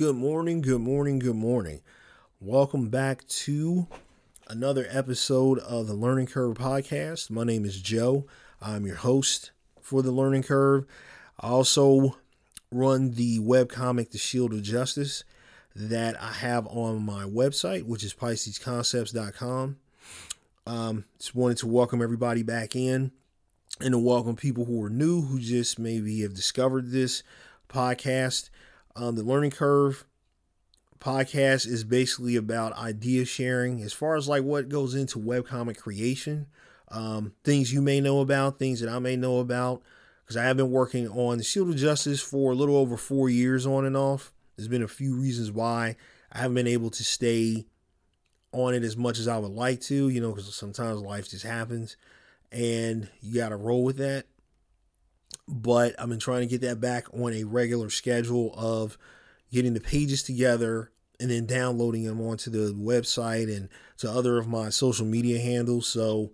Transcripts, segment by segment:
Good morning, good morning, good morning. Welcome back to another episode of the Learning Curve podcast. My name is Joe. I'm your host for the Learning Curve. I also run the webcomic The Shield of Justice that I have on my website, which is PiscesConcepts.com. Um, just wanted to welcome everybody back in and to welcome people who are new who just maybe have discovered this podcast. Um, the Learning Curve podcast is basically about idea sharing as far as like what goes into webcomic creation, um, things you may know about, things that I may know about. Because I have been working on the Shield of Justice for a little over four years on and off. There's been a few reasons why I haven't been able to stay on it as much as I would like to, you know, because sometimes life just happens and you got to roll with that but I've been trying to get that back on a regular schedule of getting the pages together and then downloading them onto the website and to other of my social media handles. So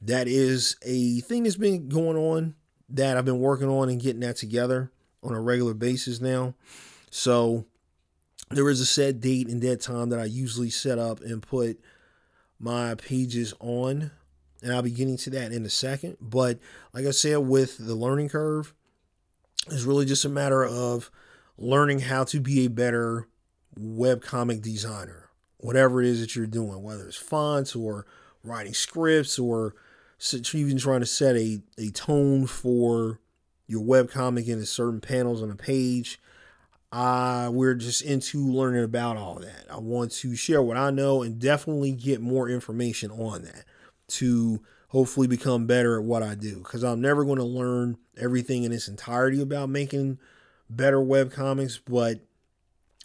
that is a thing that's been going on that I've been working on and getting that together on a regular basis now. So there is a set date and dead time that I usually set up and put my pages on and I'll be getting to that in a second. But like I said, with the learning curve, it's really just a matter of learning how to be a better webcomic designer, whatever it is that you're doing, whether it's fonts or writing scripts or even trying to set a, a tone for your webcomic into certain panels on a page. Uh, we're just into learning about all that. I want to share what I know and definitely get more information on that to hopefully become better at what I do because I'm never going to learn everything in its entirety about making better web comics, but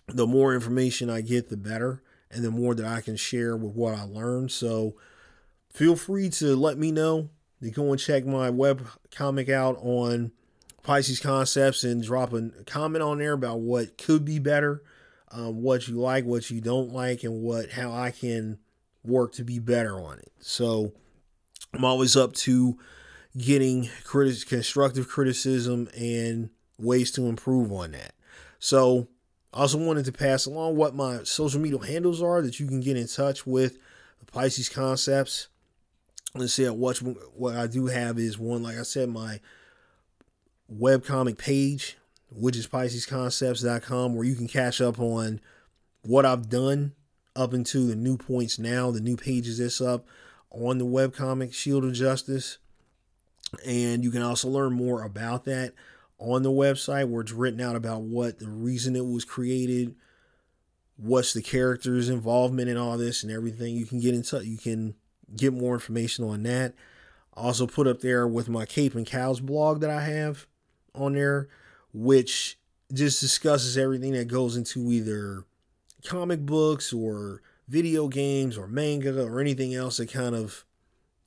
the more information I get, the better, and the more that I can share with what I learned. So feel free to let me know. You go and check my web comic out on Pisces Concepts and drop a comment on there about what could be better, um, what you like, what you don't like, and what how I can work to be better on it. So I'm always up to getting constructive criticism and ways to improve on that. So I also wanted to pass along what my social media handles are that you can get in touch with Pisces Concepts. Let's see what what I do have is one, like I said, my webcomic page, which is PiscesConcepts.com, where you can catch up on what I've done up into the new points now, the new pages that's up on the webcomic Shield of Justice. And you can also learn more about that on the website where it's written out about what the reason it was created, what's the character's involvement in all this and everything. You can get into you can get more information on that. Also put up there with my Cape and Cowls blog that I have on there, which just discusses everything that goes into either comic books or video games or manga or anything else that kind of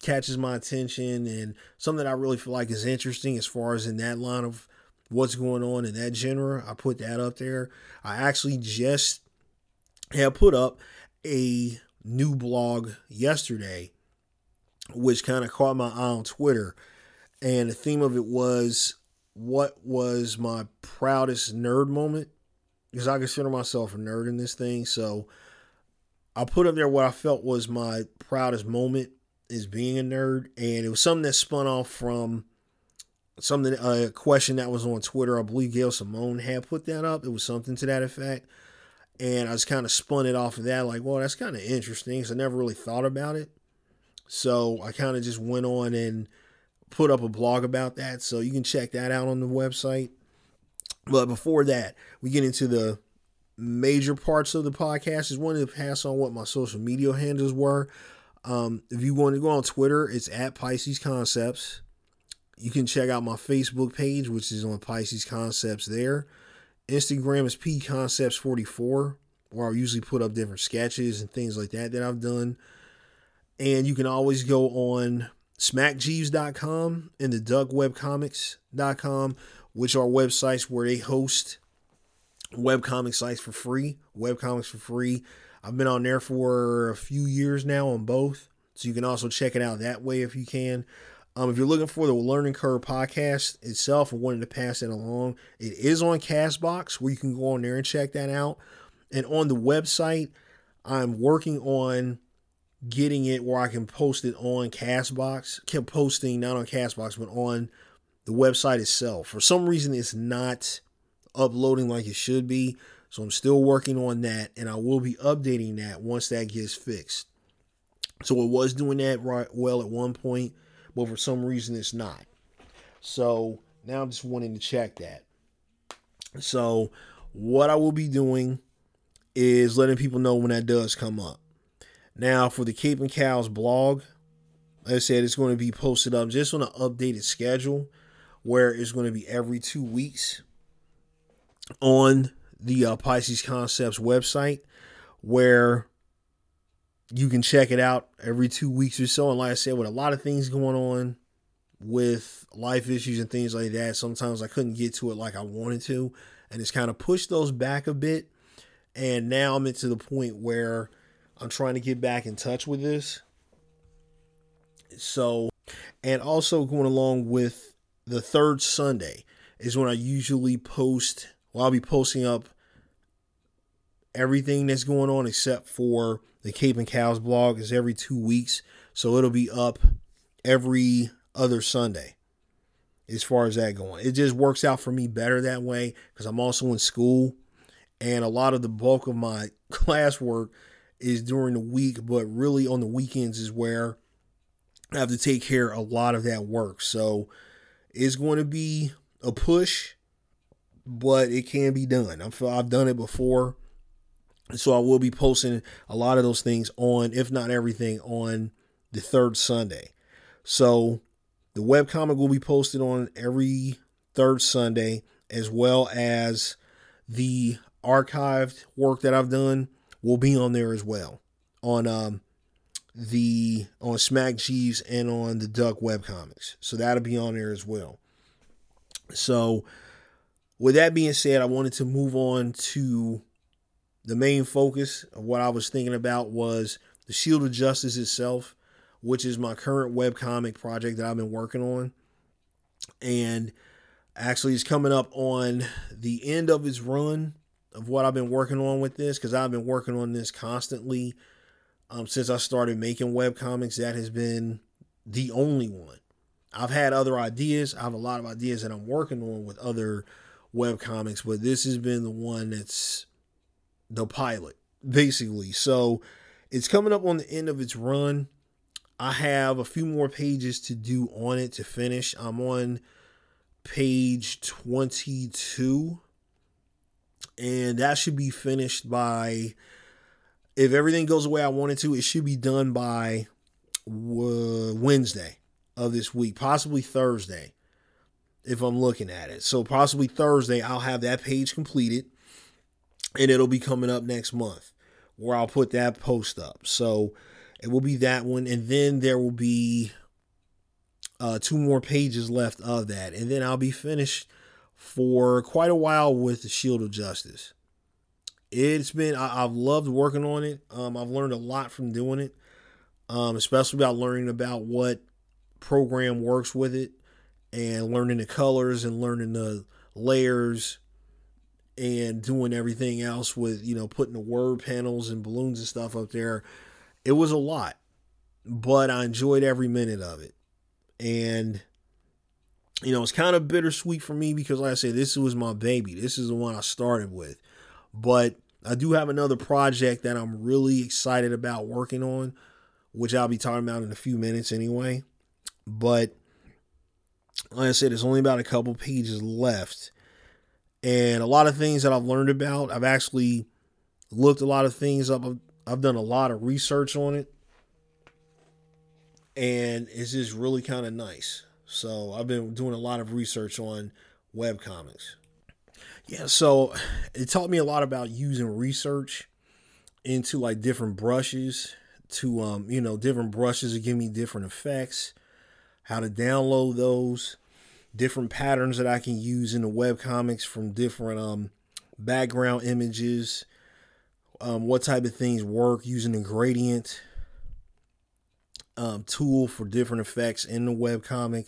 catches my attention and something that I really feel like is interesting as far as in that line of what's going on in that genre. I put that up there. I actually just have put up a new blog yesterday, which kind of caught my eye on Twitter. And the theme of it was what was my proudest nerd moment because I consider myself a nerd in this thing. So I put up there what I felt was my proudest moment is being a nerd, and it was something that spun off from something a question that was on Twitter. I believe Gail Simone had put that up. It was something to that effect, and I just kind of spun it off of that. Like, well, that's kind of interesting because I never really thought about it. So I kind of just went on and put up a blog about that. So you can check that out on the website. But before that, we get into the major parts of the podcast. Just wanted to pass on what my social media handles were. Um, if you want to go on Twitter, it's at Pisces Concepts. You can check out my Facebook page, which is on Pisces Concepts there. Instagram is P Concepts 44, where I usually put up different sketches and things like that that I've done. And you can always go on smackjeeves.com and the duckwebcomics.com which are websites where they host webcomic sites for free, webcomics for free. I've been on there for a few years now on both. So you can also check it out that way if you can. Um, if you're looking for the Learning Curve podcast itself and wanting to pass that along, it is on Castbox where you can go on there and check that out. And on the website, I'm working on getting it where I can post it on Castbox. Kept posting not on Castbox, but on the website itself. For some reason, it's not uploading like it should be. So I'm still working on that, and I will be updating that once that gets fixed. So it was doing that right well at one point, but for some reason it's not. So now I'm just wanting to check that. So what I will be doing is letting people know when that does come up. Now for the Cape and Cowls blog, like I said, it's going to be posted up just on an updated schedule where it's going to be every two weeks on the uh, Pisces Concepts website where you can check it out every two weeks or so. And like I said, with a lot of things going on with life issues and things like that, sometimes I couldn't get to it like I wanted to. And it's kind of pushed those back a bit. And now I'm into the point where I'm trying to get back in touch with this. So, and also going along with the third Sunday is when I usually post, well, I'll be posting up everything that's going on except for the Cape and Cowls blog is every two weeks. So it'll be up every other Sunday as far as that going. It just works out for me better that way because I'm also in school and a lot of the bulk of my classwork is during the week, but really on the weekends is where I have to take care of a lot of that work. So it's going to be a push, but it can be done. I've, I've done it before so I will be posting a lot of those things on, if not everything, on the third Sunday. So the web comic will be posted on every third Sunday, as well as the archived work that I've done will be on there as well on um, the on Smack Jeeves and on the Duck web comics. So that'll be on there as well. So with that being said, I wanted to move on to the main focus of what I was thinking about was the Shield of Justice itself, which is my current web comic project that I've been working on. And actually, it's coming up on the end of its run of what I've been working on with this because I've been working on this constantly um, since I started making web comics. That has been the only one. I've had other ideas. I have a lot of ideas that I'm working on with other web comics, but this has been the one that's the pilot, basically. So it's coming up on the end of its run. I have a few more pages to do on it to finish. I'm on page 22, and that should be finished by, if everything goes the way I want it to, it should be done by Wednesday of this week, possibly Thursday, if I'm looking at it. So, possibly Thursday, I'll have that page completed and it'll be coming up next month where I'll put that post up. So it will be that one, and then there will be uh, two more pages left of that, and then I'll be finished for quite a while with the Shield of Justice. It's been I, have loved working on it. Um, I've learned a lot from doing it, um, especially about learning about what program works with it, and learning the colors and learning the layers and doing everything else with you know putting the word panels and balloons and stuff up there. It was a lot but i enjoyed every minute of it. And you know it's kind of bittersweet for me because like i said this was my baby. This is the one i started with but i do have another project that i'm really excited about working on which i'll be talking about in a few minutes anyway but like i said it's only about a couple pages left and a lot of things that I've learned about. I've actually looked a lot of things up. I've done a lot of research on it, and it's just really kind of nice. So I've been doing a lot of research on web comics. Yeah, so it taught me a lot about using research into like different brushes to um you know different brushes to give me different effects, how to download those different patterns that I can use in the web comics from different um, background images, um, what type of things work using the gradient, um, tool for different effects in the web comic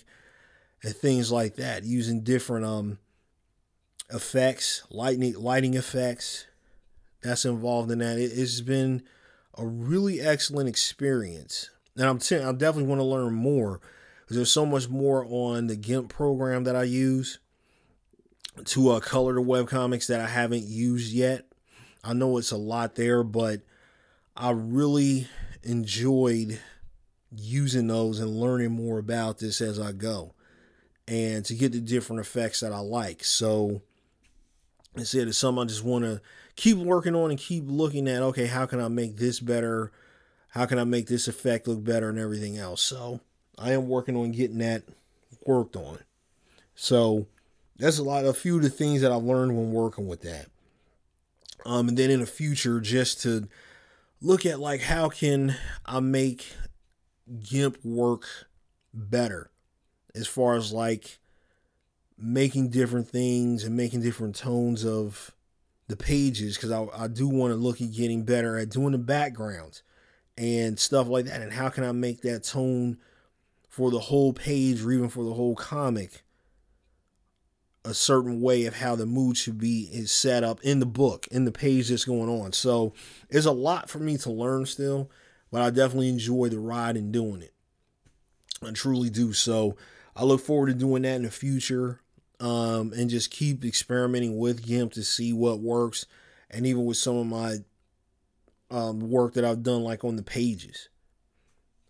and things like that, using different um, effects, lighting lighting effects that's involved in that. It, has been a really excellent experience, and I'm I definitely want to learn more because there's so much more on the GIMP program that I use to uh, color the web comics that I haven't used yet. I know it's a lot there, but I really enjoyed using those and learning more about this as I go and to get the different effects that I like. So I said it's something I just want to keep working on and keep looking at okay, how can I make this better? How can I make this effect look better and everything else? So I am working on getting that worked on. So that's a lot, a few of the things that I've learned when working with that. Um, and then in the future, just to look at like how can I make GIMP work better as far as like making different things and making different tones of the pages because I, I do want to look at getting better at doing the backgrounds and stuff like that. And how can I make that tone for the whole page or even for the whole comic a certain way of how the mood should be is set up in the book, in the page that's going on. So there's a lot for me to learn still, but I definitely enjoy the ride and doing it. I truly do. So I look forward to doing that in the future um, and just keep experimenting with GIMP to see what works. And even with some of my um, work that I've done, like on the pages.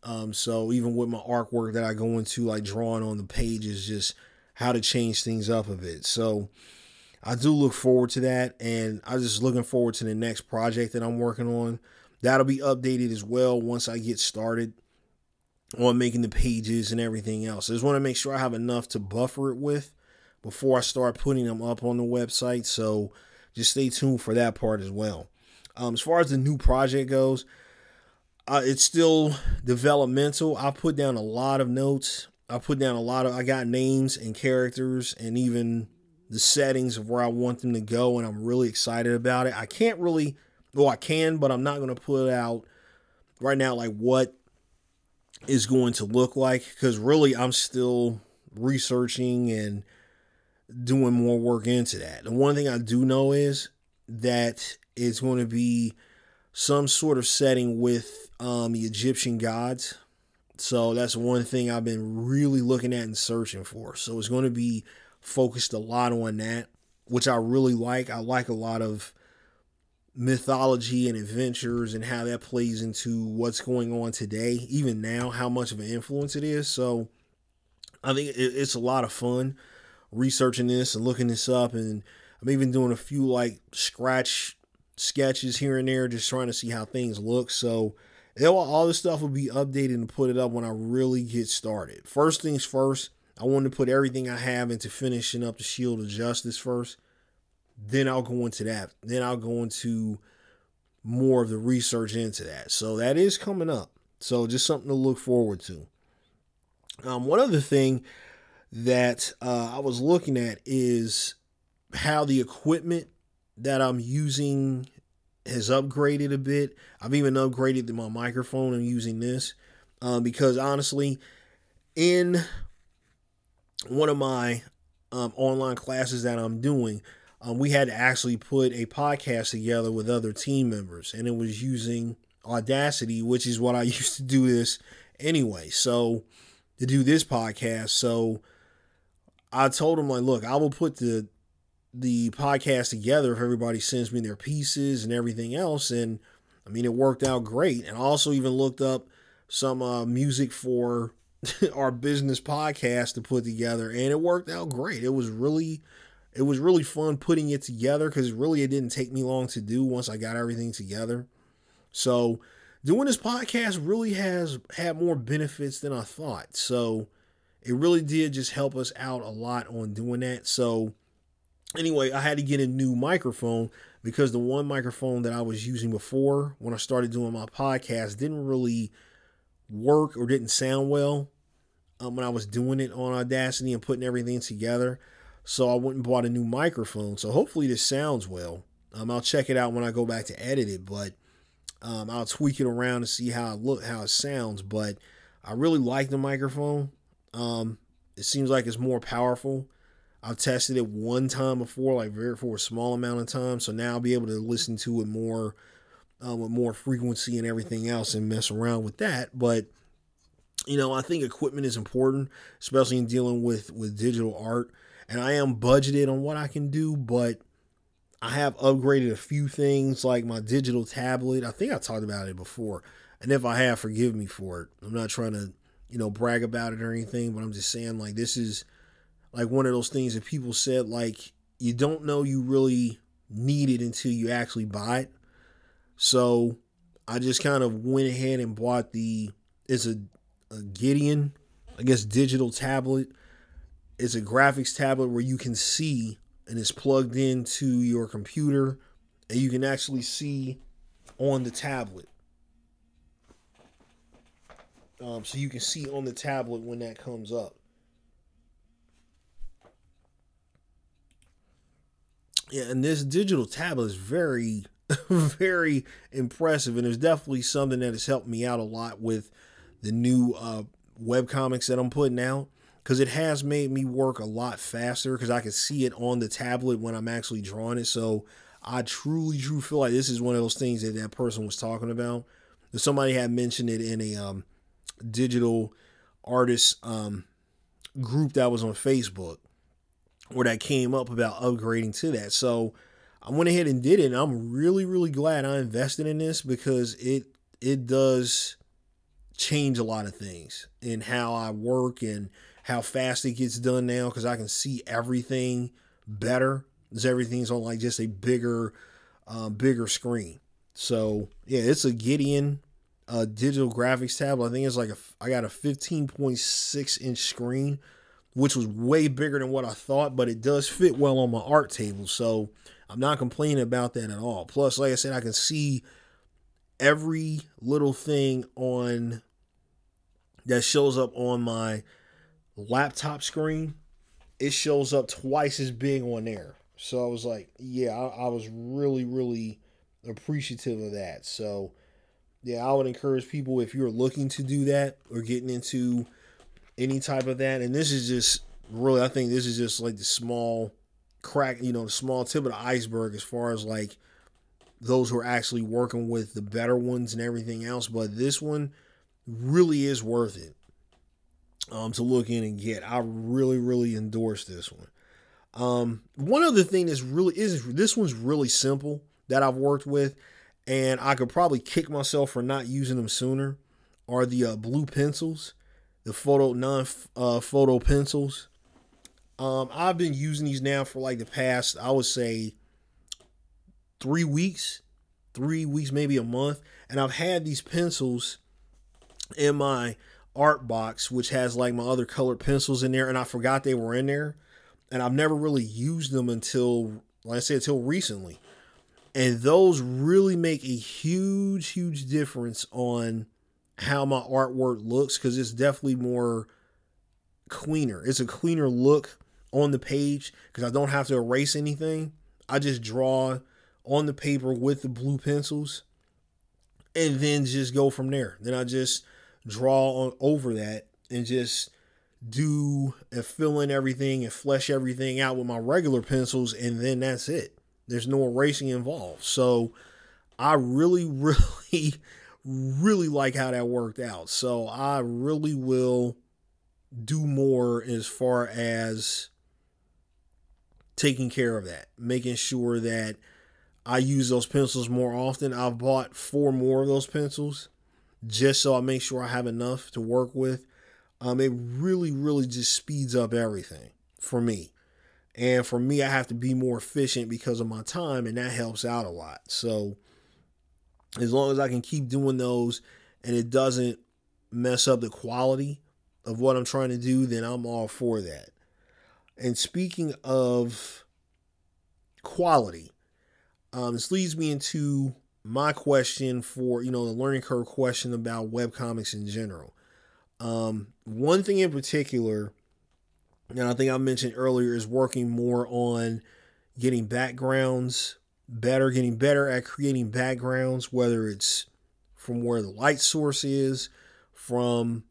Um, so even with my artwork that I go into, like drawing on the pages, just how to change things up a bit. So I do look forward to that, and I'm just looking forward to the next project that I'm working on. That'll be updated as well once I get started on making the pages and everything else. I just want to make sure I have enough to buffer it with before I start putting them up on the website. So just stay tuned for that part as well. Um, as far as the new project goes, uh, it's still developmental. I put down a lot of notes. I put down a lot of, I got names and characters and even the settings of where I want them to go. And I'm really excited about it. I can't really, well, I can, but I'm not going to put out right now like what is going to look like because really I'm still researching and doing more work into that. The one thing I do know is that it's going to be some sort of setting with um, the Egyptian gods. So that's one thing I've been really looking at and searching for. So it's going to be focused a lot on that, which I really like. I like a lot of mythology and adventures and how that plays into what's going on today, even now, how much of an influence it is. So I think it's a lot of fun researching this and looking this up. And I'm even doing a few like scratch sketches here and there, just trying to see how things look. So all this stuff will be updated and put it up when I really get started. First things first, I want to put everything I have into finishing up the Shield of Justice first. Then I'll go into that. Then I'll go into more of the research into that. So that is coming up. So just something to look forward to. Um, one other thing that uh, I was looking at is how the equipment that I'm using has upgraded a bit. I've even upgraded my microphone. I'm using this um, because honestly, in one of my um, online classes that I'm doing, um, we had to actually put a podcast together with other team members, and it was using Audacity, which is what I used to do this anyway. So to do this podcast, so I told him like, look, I will put the the podcast together if everybody sends me their pieces and everything else. And I mean, it worked out great. And I also even looked up some uh, music for our business podcast to put together, and it worked out great. It was really, it was really fun putting it together because really it didn't take me long to do once I got everything together. So doing this podcast really has had more benefits than I thought. So it really did just help us out a lot on doing that. So anyway, I had to get a new microphone because the one microphone that I was using before when I started doing my podcast didn't really work or didn't sound well um, when I was doing it on Audacity and putting everything together. So I went and bought a new microphone. So hopefully this sounds well. Um, I'll check it out when I go back to edit it, but um, I'll tweak it around to see how it look, how it sounds. But I really like the microphone. Um, it seems like it's more powerful. I've tested it one time before, like very for a small amount of time. So now I'll be able to listen to it more um, with more frequency and everything else and mess around with that. But you know, I think equipment is important, especially in dealing with with digital art. And I am budgeted on what I can do, but I have upgraded a few things like my digital tablet. I think I talked about it before. And if I have, forgive me for it. I'm not trying to, you know, brag about it or anything, but I'm just saying like this is like one of those things that people said like you don't know you really need it until you actually buy it. So I just kind of went ahead and bought the it's a, a Gideon, I guess digital tablet. It's a graphics tablet where you can see and it's plugged into your computer and you can actually see on the tablet. Um, so you can see on the tablet when that comes up. Yeah, and this digital tablet is very, very impressive, and it's definitely something that has helped me out a lot with the new uh, web comics that I'm putting out because it has made me work a lot faster because I can see it on the tablet when I'm actually drawing it. So I truly, truly feel like this is one of those things that that person was talking about. Somebody had mentioned it in a um, digital artist um, group that was on Facebook where that came up about upgrading to that. So I went ahead and did it. And I'm really, really glad I invested in this because it it does change a lot of things in how I work and how fast it gets done now because I can see everything better because everything's on like just a bigger, uh, bigger screen. So yeah, it's a Gideon uh, digital graphics tablet. I think it's like a I got a 15.6 inch screen which was way bigger than what I thought, but it does fit well on my art table. So I'm not complaining about that at all. Plus, like I said, I can see every little thing on that shows up on my laptop screen. It shows up twice as big on there. So I was like, yeah, I, I was really, really appreciative of that. So yeah, I would encourage people if you're looking to do that or getting into any type of that. And this is just really, I think this is just like the small crack, you know, the small tip of the iceberg as far as like those who are actually working with the better ones and everything else. But this one really is worth it um, to look in and get. I really, really endorse this one. Um, one other thing that's really is this one's really simple that I've worked with, and I could probably kick myself for not using them sooner. Are the uh, blue pencils? the photo non uh, photo pencils. Um, I've been using these now for like the past, I would say, three weeks, three weeks, maybe a month, and I've had these pencils in my art box, which has like my other colored pencils in there, and I forgot they were in there, and I've never really used them until, like I said, until recently, and those really make a huge, huge difference on how my artwork looks because it's definitely more cleaner. It's a cleaner look on the page because I don't have to erase anything. I just draw on the paper with the blue pencils and then just go from there. Then I just draw on over that and just do and fill in everything and flesh everything out with my regular pencils and then that's it. There's no erasing involved. So I really, really really like how that worked out. So I really will do more as far as taking care of that, making sure that I use those pencils more often. I've bought four more of those pencils just so I make sure I have enough to work with. Um, it really, really just speeds up everything for me. And for me, I have to be more efficient because of my time, and that helps out a lot. So, as long as I can keep doing those and it doesn't mess up the quality of what I'm trying to do, then I'm all for that. And speaking of quality, um, this leads me into my question for, you know, the learning curve question about webcomics in general. Um, one thing in particular, and I think I mentioned earlier, is working more on getting backgrounds better, getting better at creating backgrounds, whether it's from where the light source is, from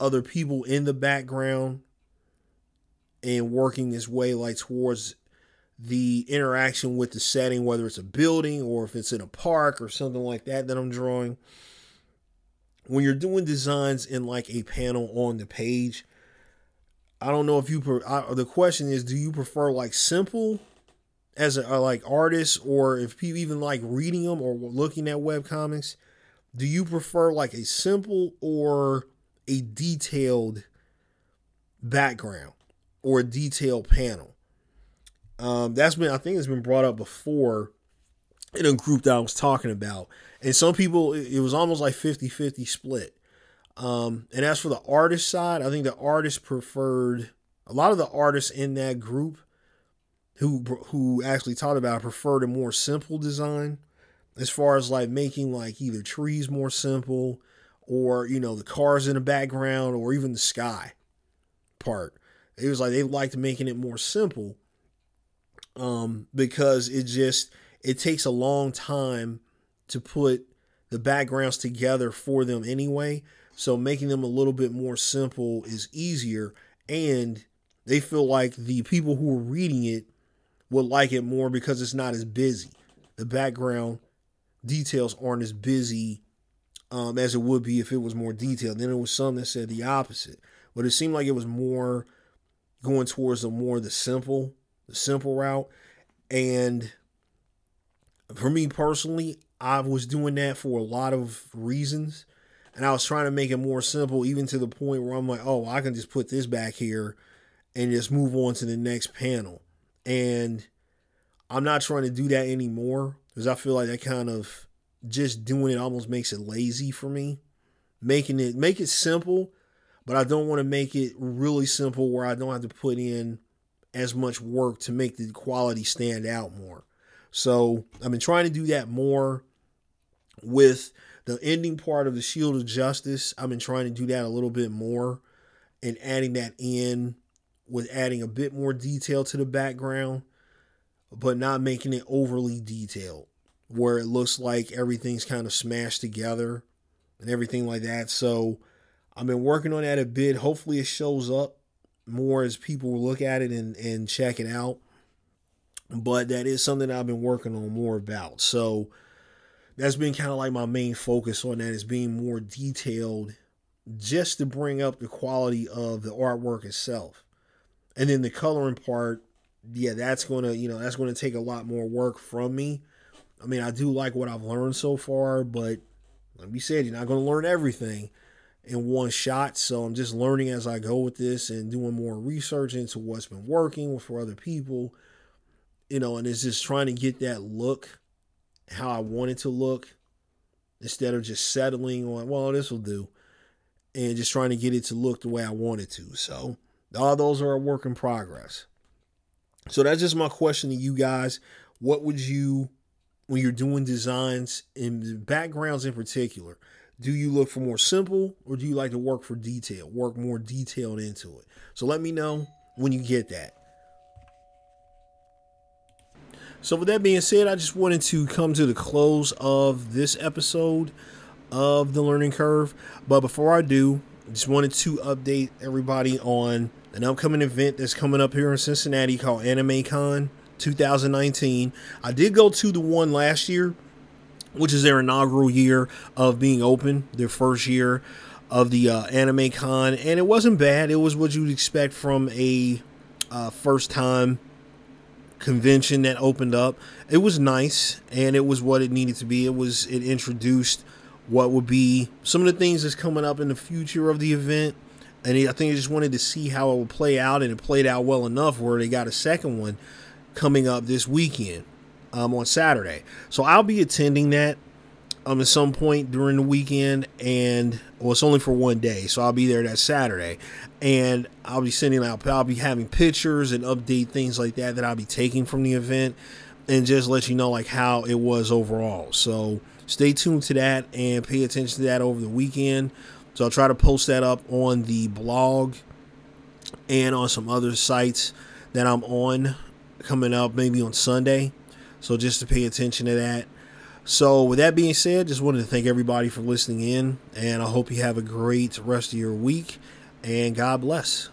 other people in the background and working this way like towards the interaction with the setting, whether it's a building or if it's in a park or something like that that I'm drawing. When you're doing designs in like a panel on the page, I don't know if you. Per, I, the question is, do you prefer like simple as a, like artist, or if people even like reading them or looking at web comics? Do you prefer like a simple or a detailed background or a detailed panel? Um, that's been I think it's been brought up before in a group that I was talking about, and some people it was almost like 50-50 split. Um, and as for the artist side, I think the artists preferred a lot of the artists in that group who who actually talked about it preferred a more simple design as far as like making like either trees more simple or you know the cars in the background or even the sky part. It was like they liked making it more simple um, because it just it takes a long time to put the backgrounds together for them anyway. So making them a little bit more simple is easier and they feel like the people who are reading it will like it more because it's not as busy. The background details aren't as busy um, as it would be if it was more detailed. Then there was some that said the opposite, but it seemed like it was more going towards the more the simple, the simple route. And for me personally, I was doing that for a lot of reasons and I was trying to make it more simple, even to the point where I'm like, oh, I can just put this back here and just move on to the next panel. And I'm not trying to do that anymore because I feel like that kind of just doing it almost makes it lazy for me. Making it make it simple, but I don't want to make it really simple where I don't have to put in as much work to make the quality stand out more. So I've been trying to do that more with the ending part of the Shield of Justice, I've been trying to do that a little bit more and adding that in with adding a bit more detail to the background, but not making it overly detailed where it looks like everything's kind of smashed together and everything like that. So I've been working on that a bit. Hopefully it shows up more as people look at it and, and check it out. But that is something I've been working on more about. So that's been kind of like my main focus on that is being more detailed just to bring up the quality of the artwork itself. And then the coloring part, yeah, that's going to, you know, that's going to take a lot more work from me. I mean, I do like what I've learned so far, but like we said, you're not going to learn everything in one shot. So I'm just learning as I go with this and doing more research into what's been working for other people, you know, and it's just trying to get that look how I wanted to look instead of just settling on, well, this will do, and just trying to get it to look the way I wanted to. So, all those are a work in progress. So, that's just my question to you guys. What would you, when you're doing designs in backgrounds in particular, do you look for more simple or do you like to work for detail, work more detailed into it? So, let me know when you get that. So, with that being said, I just wanted to come to the close of this episode of the learning curve. But before I do, I just wanted to update everybody on an upcoming event that's coming up here in Cincinnati called Anime Con 2019. I did go to the one last year, which is their inaugural year of being open, their first year of the uh, Anime Con, and it wasn't bad. It was what you'd expect from a uh, first time convention that opened up. It was nice and it was what it needed to be. It was it introduced what would be some of the things that's coming up in the future of the event. And I think I just wanted to see how it would play out, and it played out well enough where they got a second one coming up this weekend um, on Saturday. So I'll be attending that um, at some point during the weekend, and well, it's only for one day, so I'll be there that Saturday, and I'll be sending out, I'll be having pictures and update things like that that I'll be taking from the event, and just let you know like how it was overall. So stay tuned to that and pay attention to that over the weekend. So I'll try to post that up on the blog and on some other sites that I'm on coming up maybe on Sunday. So just to pay attention to that. So, with that being said, just wanted to thank everybody for listening in, and I hope you have a great rest of your week, and God bless.